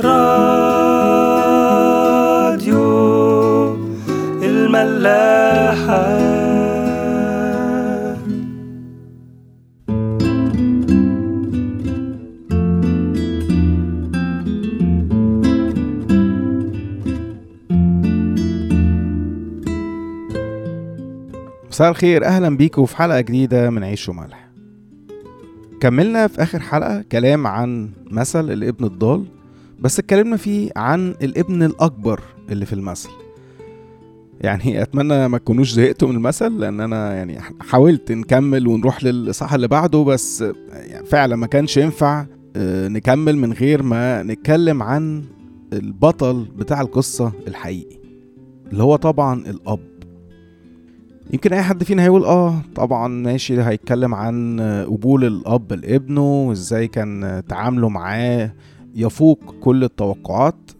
راديو الملاحة. مساء الخير أهلا بيكم في حلقة جديدة من عيش وملح. كملنا في آخر حلقة كلام عن مثل الابن الضال. بس اتكلمنا فيه عن الابن الأكبر اللي في المثل. يعني أتمنى ما تكونوش زهقتوا من المثل لأن أنا يعني حاولت نكمل ونروح للاصحاح اللي بعده بس يعني فعلا ما كانش ينفع آه، نكمل من غير ما نتكلم عن البطل بتاع القصة الحقيقي اللي هو طبعا الأب. يمكن أي حد فينا هيقول آه طبعا ماشي هيتكلم عن قبول الأب لابنه وإزاي كان تعامله معاه يفوق كل التوقعات.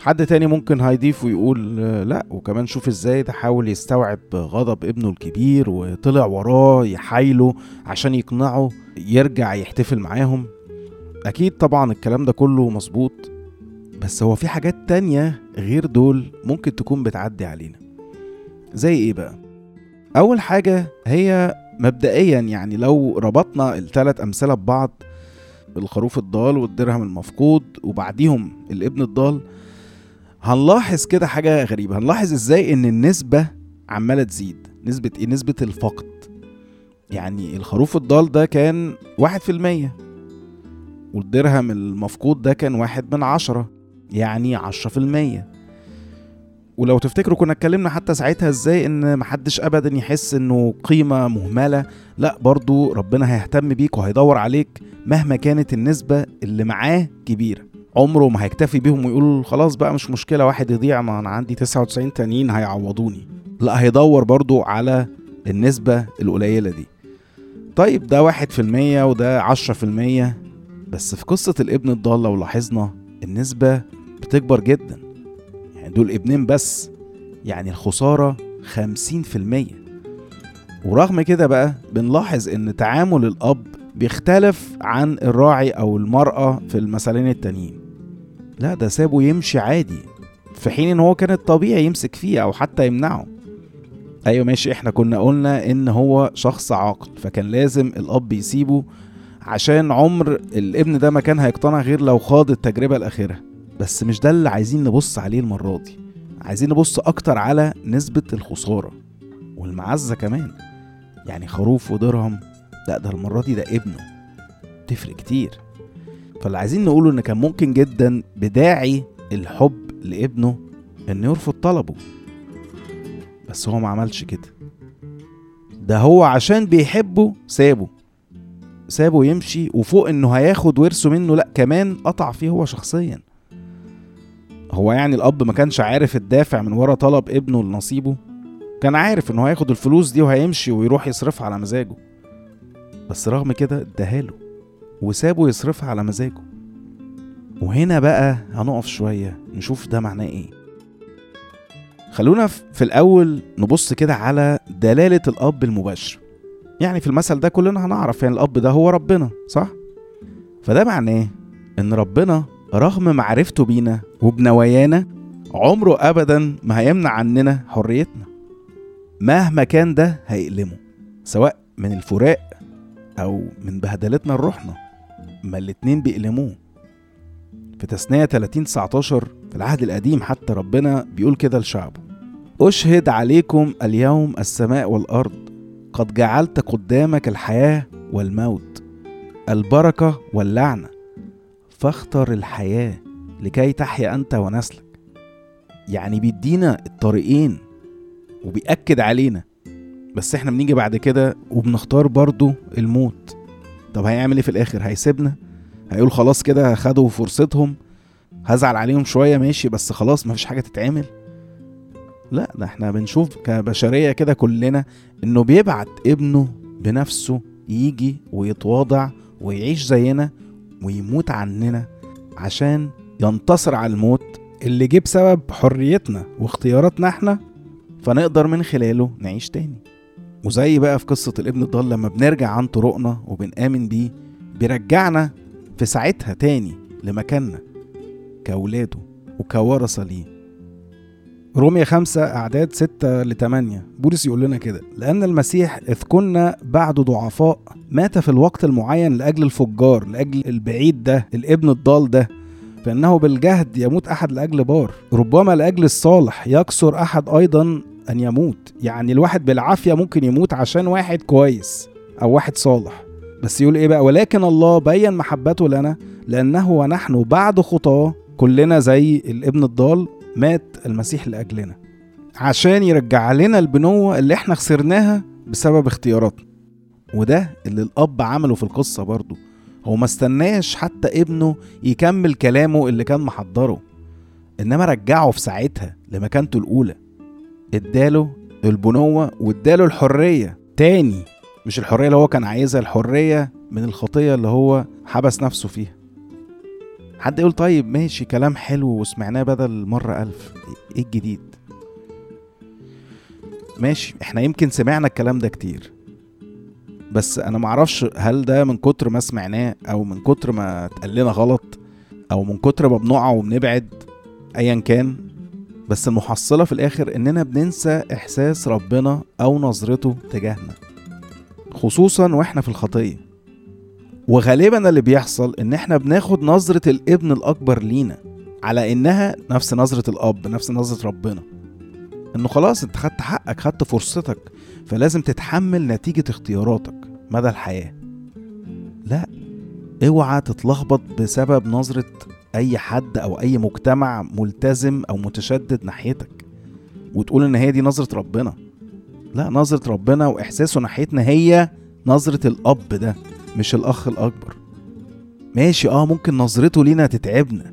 حد تاني ممكن هيضيف ويقول لا وكمان شوف إزاي ده حاول يستوعب غضب ابنه الكبير وطلع وراه يحايله عشان يقنعه يرجع يحتفل معاهم. أكيد طبعا الكلام ده كله مظبوط بس هو في حاجات تانية غير دول ممكن تكون بتعدي علينا. زي إيه بقى؟ أول حاجة هي مبدئيا يعني لو ربطنا الثلاث أمثلة ببعض الخروف الضال والدرهم المفقود وبعديهم الابن الضال. هنلاحظ كده حاجة غريبة. هنلاحظ إزاي إن النسبة عمالة تزيد. نسبة إيه؟ نسبة الفقد. يعني الخروف الضال ده كان واحد في المية والدرهم المفقود ده كان واحد من عشرة يعني عشرة في المية. ولو تفتكروا كنا اتكلمنا حتى ساعتها إزاي ان محدش ابدا يحس انه قيمة مهملة لا برضو ربنا هيهتم بيك وهيدور عليك مهما كانت النسبة اللي معاه كبيرة. عمره ما هيكتفي بيهم ويقول خلاص بقى مش مشكلة واحد يضيع ما أنا عندي 99 تانيين هيعوضوني. لا هيدور برضو على النسبة القليلة دي. طيب ده واحد في المية وده عشرة في المية بس في قصة الابن الضال لو لاحظنا النسبة بتكبر جدا. دول ابنين بس يعني الخسارة خمسين في المية. ورغم كده بقى بنلاحظ إن تعامل الأب بيختلف عن الراعي أو المرأة في المثلين التانيين. لا ده سابه يمشي عادي في حين إن هو كان الطبيعي يمسك فيه أو حتى يمنعه. أيوه ماشي إحنا كنا قلنا إن هو شخص عاقل فكان لازم الأب يسيبه عشان عمر الابن ده ما كان هيقتنع غير لو خاض التجربة الأخيرة. بس مش ده اللي عايزين نبص عليه المرة دي. عايزين نبص أكتر على نسبة الخسارة والمعزة كمان. يعني خروف ودرهم لا ده المرة دي ده ابنه. تفرق كتير. فاللي عايزين نقوله إن كان ممكن جدا بداعي الحب لابنه إنه يرفض طلبه. بس هو ما عملش كده. ده هو عشان بيحبه سابه. سابه يمشي وفوق إنه هياخد ورثه منه لا كمان قطع فيه هو شخصيا. هو يعني الأب ما كانش عارف الدافع من ورا طلب ابنه لنصيبه؟ كان عارف انه هياخد الفلوس دي وهيمشي ويروح يصرفها على مزاجه. بس رغم كده اداهاله وسابه يصرفها على مزاجه. وهنا بقى هنقف شوية نشوف ده معناه إيه. خلونا في في الأول نبص كده على دلالة الأب المباشر. يعني في المثل ده كلنا هنعرف يعني الأب ده هو ربنا صح؟ فده معناه إن ربنا رغم معرفته بينا وبنوايانا عمره أبدا ما هيمنع عننا حريتنا. مهما كان ده هيألمه سواء من الفراق أو من بهدلتنا لروحنا ما الاتنين بيألموه. في تثنية 30 19 في العهد القديم حتى ربنا بيقول كده لشعبه أشهد عليكم اليوم السماء والأرض قد جعلت قدامك الحياة والموت البركة واللعنة. فاختر الحياة لكي تحيا أنت ونسلك. يعني بيدينا الطريقين وبيأكد علينا بس إحنا بنيجي بعد كده وبنختار برضو الموت. طب هيعمل إيه في الآخر؟ هيسيبنا؟ هيقول خلاص كده خدوا فرصتهم هزعل عليهم شوية ماشي بس خلاص مفيش حاجة تتعمل. لا ده إحنا بنشوف كبشرية كده كلنا إنه بيبعت ابنه بنفسه يجي ويتواضع ويعيش زينا ويموت عننا عشان ينتصر على الموت اللي جه بسبب حريتنا واختياراتنا إحنا فنقدر من خلاله نعيش تاني. وزي بقى في قصة الابن الضال لما بنرجع عن طرقنا وبنآمن بيه بيرجعنا في ساعتها تاني لمكاننا كأولاده وكورثة ليه. رومية خمسة أعداد ستة لتمانية. بولس يقول لنا كده لأن المسيح إذ كنا بعد ضعفاء مات في الوقت المعين لأجل الفجار لأجل البعيد ده الابن الضال ده فإنه بالجهد يموت أحد لأجل بار. ربما لأجل الصالح يكسر أحد أيضا أن يموت. يعني الواحد بالعافية ممكن يموت عشان واحد كويس أو واحد صالح. بس يقول إيه بقى؟ ولكن الله بين محبته لنا لأنه ونحن بعد خطاه كلنا زي الابن الضال مات المسيح لأجلنا عشان يرجع لنا البنوة اللي إحنا خسرناها بسبب اختياراتنا وده اللي الأب عمله في القصة برضه. هو ما استناش حتى ابنه يكمل كلامه اللي كان محضره إنما رجعه في ساعتها لمكانته الأولى. إداله البنوة وإداله الحرية تاني مش الحرية اللي هو كان عايزها الحرية من الخطية اللي هو حبس نفسه فيها. حد يقول طيب ماشي كلام حلو وسمعناه بدل مرة ألف. إيه الجديد؟ ماشي إحنا يمكن سمعنا الكلام ده كتير. بس أنا معرفش هل ده من كتر ما سمعناه أو من كتر ما اتقال لنا غلط أو من كتر ما بنقع وبنبعد ايا كان. بس المحصلة في الآخر إننا بننسى إحساس ربنا أو نظرته تجاهنا. خصوصا وإحنا في الخطية. وغالبا اللي بيحصل إن إحنا بناخد نظرة الابن الأكبر لينا على إنها نفس نظرة الأب نفس نظرة ربنا. إنه خلاص أنت خدت حقك خدت فرصتك فلازم تتحمل نتيجة اختياراتك مدى الحياة. لا اوعى تتلخبط بسبب نظرة أي حد أو أي مجتمع ملتزم أو متشدد ناحيتك وتقول إن هي دي نظرة ربنا. لا نظرة ربنا وإحساسه ناحيتنا هي نظرة الأب ده. مش الأخ الأكبر. ماشي آه ممكن نظرته لينا تتعبنا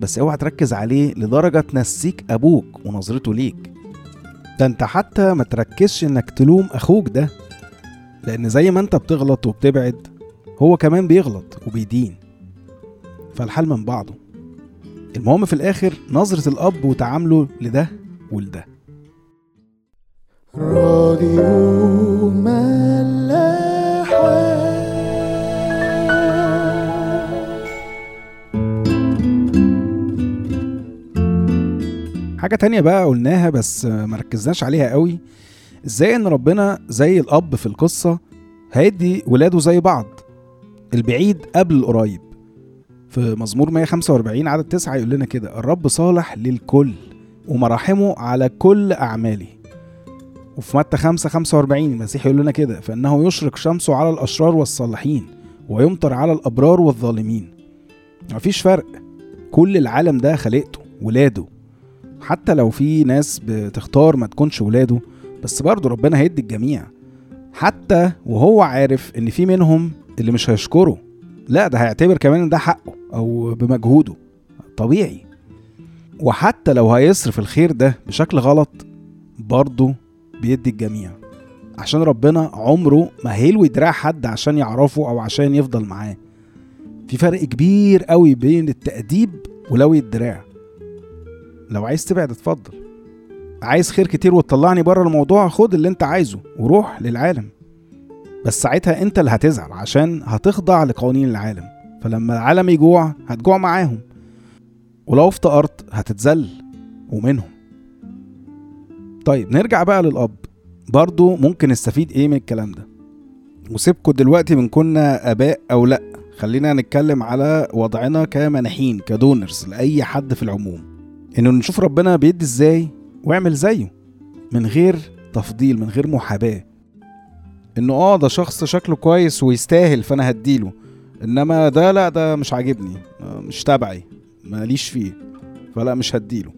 بس اوعى تركز عليه لدرجة تنسيك أبوك ونظرته ليك. ده انت حتى ما تركزش انك تلوم أخوك ده لأن زي ما انت بتغلط وبتبعد هو كمان بيغلط وبيدين. فالحال من بعضه. المهم في الآخر نظرة الأب وتعامله لده ولده. راديو ملاحة. حاجة تانية بقى قلناها بس ما ركزناش عليها قوي. إزاي إن ربنا زي الأب في القصة هيدي ولاده زي بعض؟ البعيد قبل القريب. في مزمور 145 عدد 9 يقول لنا كده الرب صالح للكل ومراحمه على كل أعماله. وفي متى 5 45 المسيح يقول لنا كده فإنه يشرق شمسه على الأشرار والصالحين ويمطر على الأبرار والظالمين. مفيش فرق. كل العالم ده خلقته ولاده حتى لو في ناس بتختار ما تكونش ولاده بس برضه ربنا هيدي الجميع. حتى وهو عارف إن في منهم اللي مش هيشكره. لا ده هيعتبر كمان إن ده حقه أو بمجهوده. طبيعي. وحتى لو هيصرف الخير ده بشكل غلط برضه بيدي الجميع. عشان ربنا عمره ما هيلوي دراع حد عشان يعرفه أو عشان يفضل معاه. في فرق كبير قوي بين التأديب ولوي الدراع. لو عايز تبعد اتفضل. عايز خير كتير وتطلعني بره الموضوع خد اللي انت عايزه وروح للعالم. بس ساعتها انت اللي هتزعل عشان هتخضع لقوانين العالم. فلما العالم يجوع هتجوع معاهم. ولو افتقرت هتتذل ومنهم. طيب نرجع بقى للأب. برضو ممكن نستفيد إيه من الكلام ده؟ وسيبكوا دلوقتي من كنا أباء أو لأ. خلينا نتكلم على وضعنا كمناحين كدونرز لأي حد في العموم. إنه نشوف ربنا بيدي إزاي واعمل زيه من غير تفضيل من غير محاباة. إنه آه ده شخص شكله كويس ويستاهل فأنا هديله. إنما ده لا ده مش عاجبني مش تبعي ماليش فيه فلا مش هديله.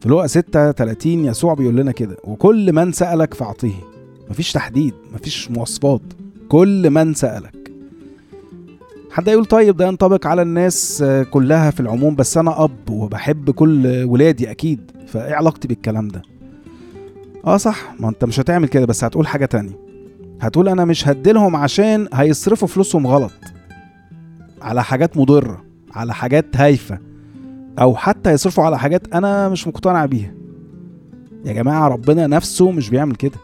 في لقا 6 30 يسوع بيقول لنا كده وكل من سألك فأعطيه. مفيش تحديد مفيش مواصفات. كل من سألك. حد يقول طيب ده ينطبق على الناس آه، كلها في العموم بس أنا أب وبحب كل ولادي أكيد فإيه علاقتي بالكلام ده؟ آه صح ما أنت مش هتعمل كده بس هتقول حاجة تانية. هتقول أنا مش هديلهم عشان هيصرفوا فلوسهم غلط. على حاجات مضرة على حاجات هايفة أو حتى يصرفوا على حاجات أنا مش مقتنع بيها. يا جماعة ربنا نفسه مش بيعمل كده.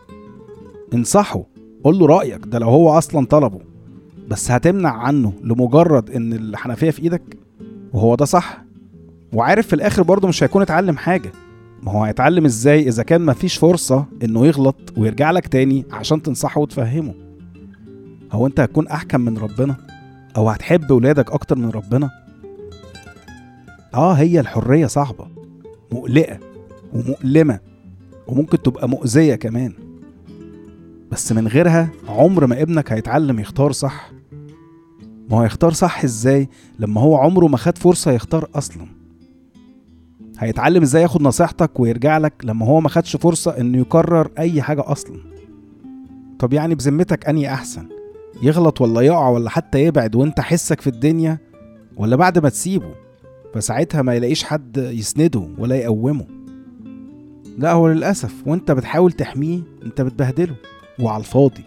انصحه قول له رأيك ده لو هو أصلا طلبه. بس هتمنع عنه لمجرد إن الحنفية في إيدك؟ وهو ده صح؟ وعارف في الآخر برضه مش هيكون اتعلم حاجة. ما هو هيتعلم إزاي إذا كان مفيش فرصة إنه يغلط ويرجع لك تاني عشان تنصحه وتفهمه؟ هو أنت هتكون أحكم من ربنا؟ أو هتحب ولادك أكتر من ربنا؟ آه هي الحرية صعبة مقلقة ومؤلمة وممكن تبقى مؤذية كمان. بس من غيرها عمر ما ابنك هيتعلم يختار صح. ما هو يختار صح إزاي لما هو عمره ما خد فرصة يختار أصلا؟ هيتعلم إزاي ياخد نصيحتك ويرجع لك لما هو ما خدش فرصة إنه يكرر أي حاجة أصلا؟ طب يعني بذمتك اني أحسن؟ يغلط ولا يقع ولا حتى يبعد وأنت حسك في الدنيا؟ ولا بعد ما تسيبه فساعتها ما يلاقيش حد يسنده ولا يقومه؟ لا هو للأسف وأنت بتحاول تحميه أنت بتبهدله. وعلى الفاضي.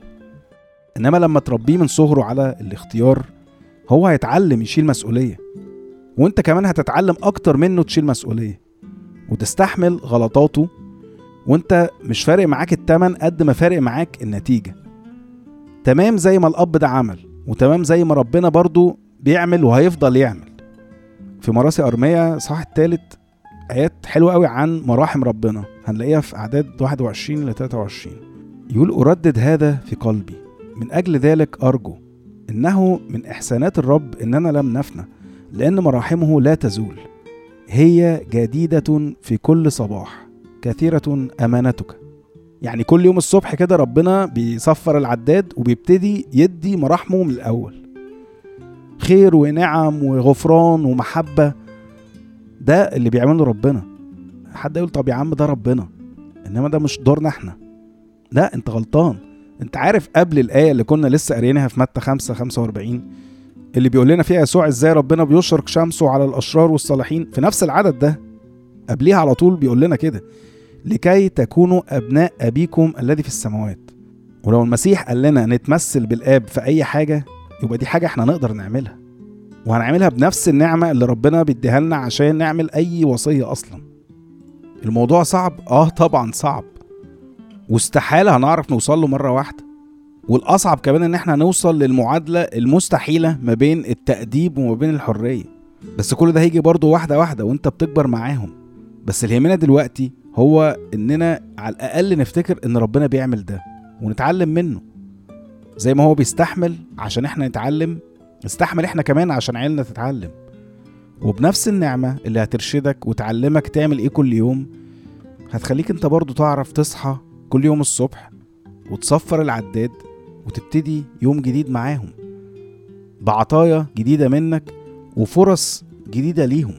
إنما لما تربيه من صغره على الاختيار هو هيتعلم يشيل مسؤولية. وأنت كمان هتتعلم أكتر منه تشيل مسؤولية. وتستحمل غلطاته وأنت مش فارق معاك التمن قد ما فارق معاك النتيجة. تمام زي ما الأب ده عمل وتمام زي ما ربنا برضو بيعمل وهيفضل يعمل. في مراسي أرمية صح التالت آيات حلوة قوي عن مراحم ربنا. هنلاقيها في أعداد 21 ل 23 يقول أردد هذا في قلبي. من أجل ذلك أرجو إنه من إحسانات الرب إننا لم نفنى لأن مراحمه لا تزول. هي جديدة في كل صباح كثيرة أمانتك. يعني كل يوم الصبح كده ربنا بيصفر العداد وبيبتدي يدي مراحمه من الأول. خير ونعم وغفران ومحبة ده اللي بيعمله ربنا. حد يقول طب يا عم ده ربنا إنما ده مش دورنا إحنا. لا انت غلطان. انت عارف قبل الآية اللي كنا لسه قاريينها في متى 5 45 اللي بيقول لنا فيها يسوع إزاي ربنا بيشرق شمسه على الأشرار والصالحين في نفس العدد ده. قبليها على طول بيقول لنا كده. لكي تكونوا أبناء أبيكم الذي في السماوات. ولو المسيح قال لنا نتمثل بالآب في أي حاجة يبقى دي حاجة إحنا نقدر نعملها. وهنعملها بنفس النعمة اللي ربنا بيديها لنا عشان نعمل أي وصية أصلا. الموضوع صعب؟ آه طبعا صعب. واستحالة هنعرف نوصل له مرة واحدة. والأصعب كمان إن إحنا نوصل للمعادلة المستحيلة ما بين التأديب وما بين الحرية. بس كل ده هيجي برضه واحدة واحدة وأنت بتكبر معاهم. بس اللي يهمنا دلوقتي هو إننا على الأقل نفتكر إن ربنا بيعمل ده ونتعلم منه. زي ما هو بيستحمل عشان إحنا نتعلم نستحمل إحنا كمان عشان عيلنا تتعلم. وبنفس النعمة اللي هترشدك وتعلمك تعمل إيه كل يوم هتخليك أنت برضو تعرف تصحى كل يوم الصبح وتصفر العداد وتبتدي يوم جديد معاهم. بعطايا جديدة منك وفرص جديدة ليهم.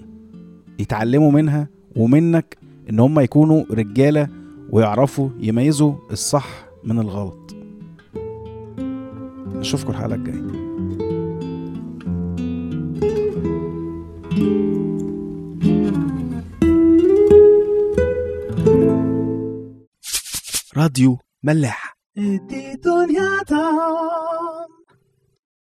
يتعلموا منها ومنك إن هم يكونوا رجالة ويعرفوا يميزوا الصح من الغلط. نشوفكم الحلقة الجاية. راديو ملاح. دام